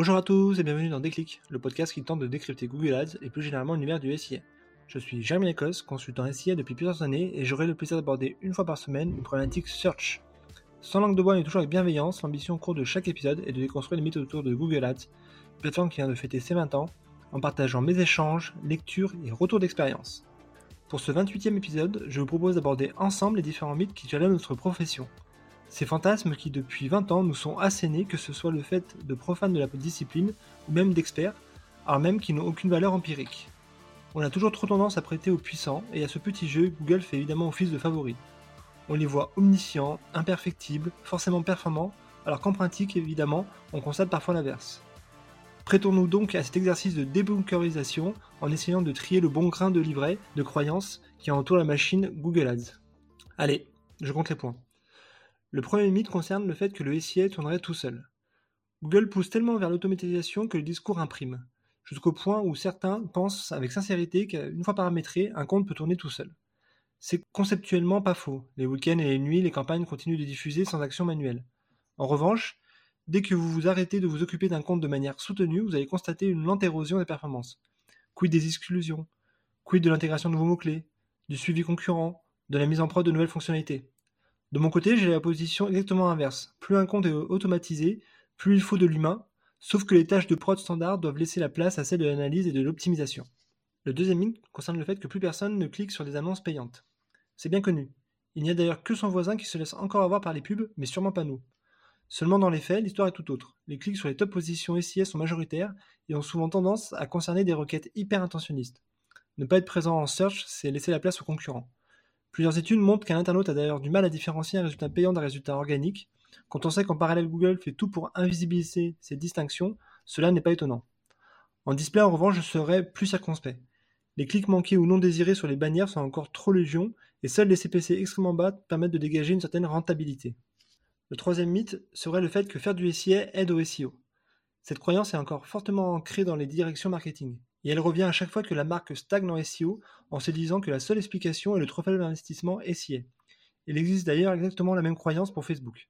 Bonjour à tous et bienvenue dans Déclic, le podcast qui tente de décrypter Google Ads et plus généralement l'univers du SIA. Je suis Jeremy Lacoste, consultant SIA depuis plusieurs années et j'aurai le plaisir d'aborder une fois par semaine une problématique search. Sans langue de bois et toujours avec bienveillance, l'ambition au cours de chaque épisode est de déconstruire les mythes autour de Google Ads, plateforme qui vient de fêter ses 20 ans, en partageant mes échanges, lectures et retours d'expérience. Pour ce 28e épisode, je vous propose d'aborder ensemble les différents mythes qui jalonnent notre profession. Ces fantasmes qui depuis 20 ans nous sont assénés, que ce soit le fait de profanes de la discipline ou même d'experts, alors même qu'ils n'ont aucune valeur empirique. On a toujours trop tendance à prêter aux puissants, et à ce petit jeu, Google fait évidemment office de favori. On les voit omniscients, imperfectibles, forcément performants, alors qu'en pratique, évidemment, on constate parfois l'inverse. Prêtons-nous donc à cet exercice de débunkerisation en essayant de trier le bon grain de livret de croyances qui entoure la machine Google Ads. Allez, je compte les points. Le premier mythe concerne le fait que le SIA tournerait tout seul. Google pousse tellement vers l'automatisation que le discours imprime, jusqu'au point où certains pensent avec sincérité qu'une fois paramétré, un compte peut tourner tout seul. C'est conceptuellement pas faux. Les week-ends et les nuits, les campagnes continuent de diffuser sans action manuelle. En revanche, dès que vous vous arrêtez de vous occuper d'un compte de manière soutenue, vous allez constater une lente érosion des performances. Quid des exclusions? Quid de l'intégration de nouveaux mots-clés? Du suivi concurrent? De la mise en prod de nouvelles fonctionnalités? De mon côté, j'ai la position exactement inverse. Plus un compte est automatisé, plus il faut de l'humain, sauf que les tâches de prod standard doivent laisser la place à celles de l'analyse et de l'optimisation. Le deuxième mythe concerne le fait que plus personne ne clique sur des annonces payantes. C'est bien connu. Il n'y a d'ailleurs que son voisin qui se laisse encore avoir par les pubs, mais sûrement pas nous. Seulement dans les faits, l'histoire est tout autre. Les clics sur les top positions SIS sont majoritaires et ont souvent tendance à concerner des requêtes hyper intentionnistes. Ne pas être présent en search, c'est laisser la place aux concurrents. Plusieurs études montrent qu'un internaute a d'ailleurs du mal à différencier un résultat payant d'un résultat organique. Quand on sait qu'en parallèle Google fait tout pour invisibiliser ces distinctions, cela n'est pas étonnant. En display, en revanche, je serais plus circonspect. Les clics manqués ou non désirés sur les bannières sont encore trop légion, et seuls les CPC extrêmement bas permettent de dégager une certaine rentabilité. Le troisième mythe serait le fait que faire du SIA aide au SEO. Cette croyance est encore fortement ancrée dans les directions marketing et elle revient à chaque fois que la marque stagne en SEO en se disant que la seule explication est le trop faible investissement SIA. Il existe d'ailleurs exactement la même croyance pour Facebook.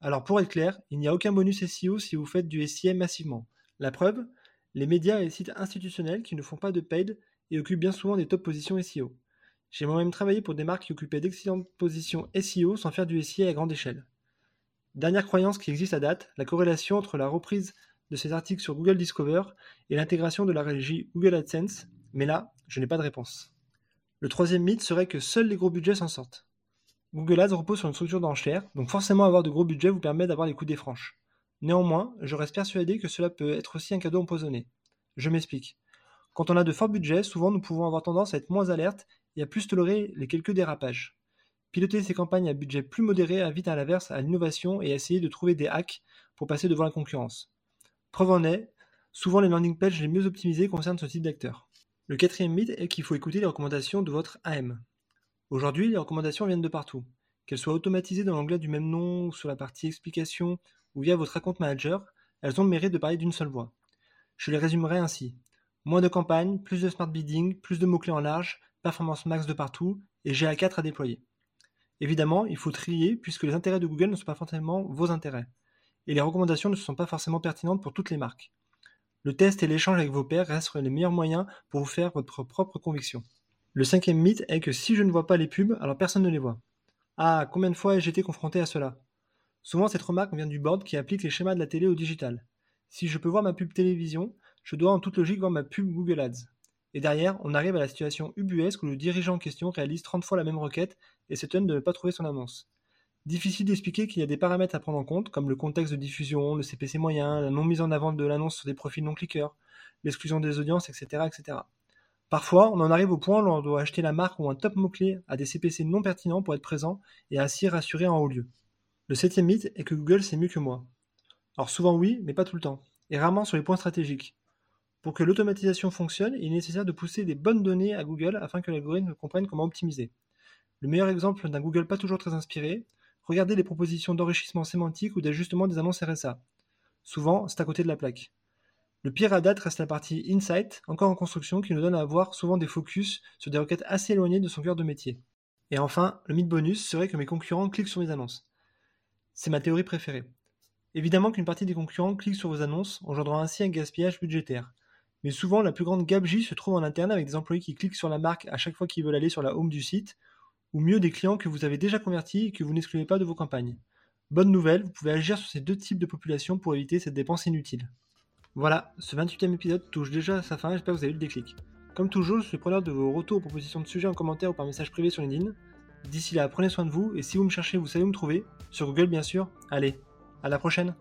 Alors pour être clair, il n'y a aucun bonus SEO si vous faites du SIA massivement. La preuve, les médias et les sites institutionnels qui ne font pas de paid et occupent bien souvent des top positions SEO. J'ai moi-même travaillé pour des marques qui occupaient d'excellentes positions SEO sans faire du SIA à grande échelle. Dernière croyance qui existe à date, la corrélation entre la reprise de ces articles sur Google Discover et l'intégration de la régie Google AdSense, mais là, je n'ai pas de réponse. Le troisième mythe serait que seuls les gros budgets s'en sortent. Google Ads repose sur une structure d'enchères, donc forcément avoir de gros budgets vous permet d'avoir les coups des franches. Néanmoins, je reste persuadé que cela peut être aussi un cadeau empoisonné. Je m'explique. Quand on a de forts budgets, souvent nous pouvons avoir tendance à être moins alertes et à plus tolérer les quelques dérapages. Piloter ces campagnes à budget plus modéré invite à l'inverse à l'innovation et à essayer de trouver des hacks pour passer devant la concurrence. Preuve en est, souvent les landing pages les mieux optimisées concernent ce type d'acteur. Le quatrième mythe est qu'il faut écouter les recommandations de votre AM. Aujourd'hui, les recommandations viennent de partout. Qu'elles soient automatisées dans l'onglet du même nom, ou sur la partie explication, ou via votre account manager, elles ont le mérite de parler d'une seule voix. Je les résumerai ainsi. Moins de campagnes, plus de smart bidding, plus de mots-clés en large, performance max de partout, et GA4 à déployer. Évidemment, il faut trier puisque les intérêts de Google ne sont pas forcément vos intérêts et les recommandations ne sont pas forcément pertinentes pour toutes les marques. Le test et l'échange avec vos pairs restent les meilleurs moyens pour vous faire votre propre conviction. Le cinquième mythe est que si je ne vois pas les pubs, alors personne ne les voit. Ah, combien de fois ai-je été confronté à cela? Souvent, cette remarque vient du board qui applique les schémas de la télé au digital. Si je peux voir ma pub télévision, je dois en toute logique voir ma pub Google Ads. Et derrière, on arrive à la situation ubuesque où le dirigeant en question réalise 30 fois la même requête et s'étonne de ne pas trouver son annonce. Difficile d'expliquer qu'il y a des paramètres à prendre en compte, comme le contexte de diffusion, le CPC moyen, la non mise en avant de l'annonce sur des profils non cliqueurs, l'exclusion des audiences, etc., etc. Parfois, on en arrive au point où on doit acheter la marque ou un top mot-clé à des CPC non pertinents pour être présent et ainsi rassurer en haut lieu. Le septième mythe est que Google sait mieux que moi. Alors souvent oui, mais pas tout le temps, et rarement sur les points stratégiques. Pour que l'automatisation fonctionne, il est nécessaire de pousser des bonnes données à Google afin que l'algorithme comprenne comment optimiser. Le meilleur exemple d'un Google pas toujours très inspiré, Regardez les propositions d'enrichissement sémantique ou d'ajustement des annonces RSA. Souvent, c'est à côté de la plaque. Le pire à date reste la partie Insight, encore en construction, qui nous donne à avoir souvent des focus sur des requêtes assez éloignées de son cœur de métier. Et enfin, le mythe bonus serait que mes concurrents cliquent sur mes annonces. C'est ma théorie préférée. Évidemment qu'une partie des concurrents cliquent sur vos annonces, engendrant ainsi un gaspillage budgétaire. Mais souvent, la plus grande gabegie se trouve en interne avec des employés qui cliquent sur la marque à chaque fois qu'ils veulent aller sur la home du site, ou mieux des clients que vous avez déjà convertis et que vous n'excluez pas de vos campagnes. Bonne nouvelle, vous pouvez agir sur ces deux types de populations pour éviter cette dépense inutile. Voilà, ce 28e épisode touche déjà à sa fin, j'espère que vous avez eu le déclic. Comme toujours, je suis preneur de vos retours, propositions de sujets en commentaire ou par message privé sur LinkedIn. D'ici là, prenez soin de vous et si vous me cherchez, vous savez où me trouver. Sur Google, bien sûr. Allez, à la prochaine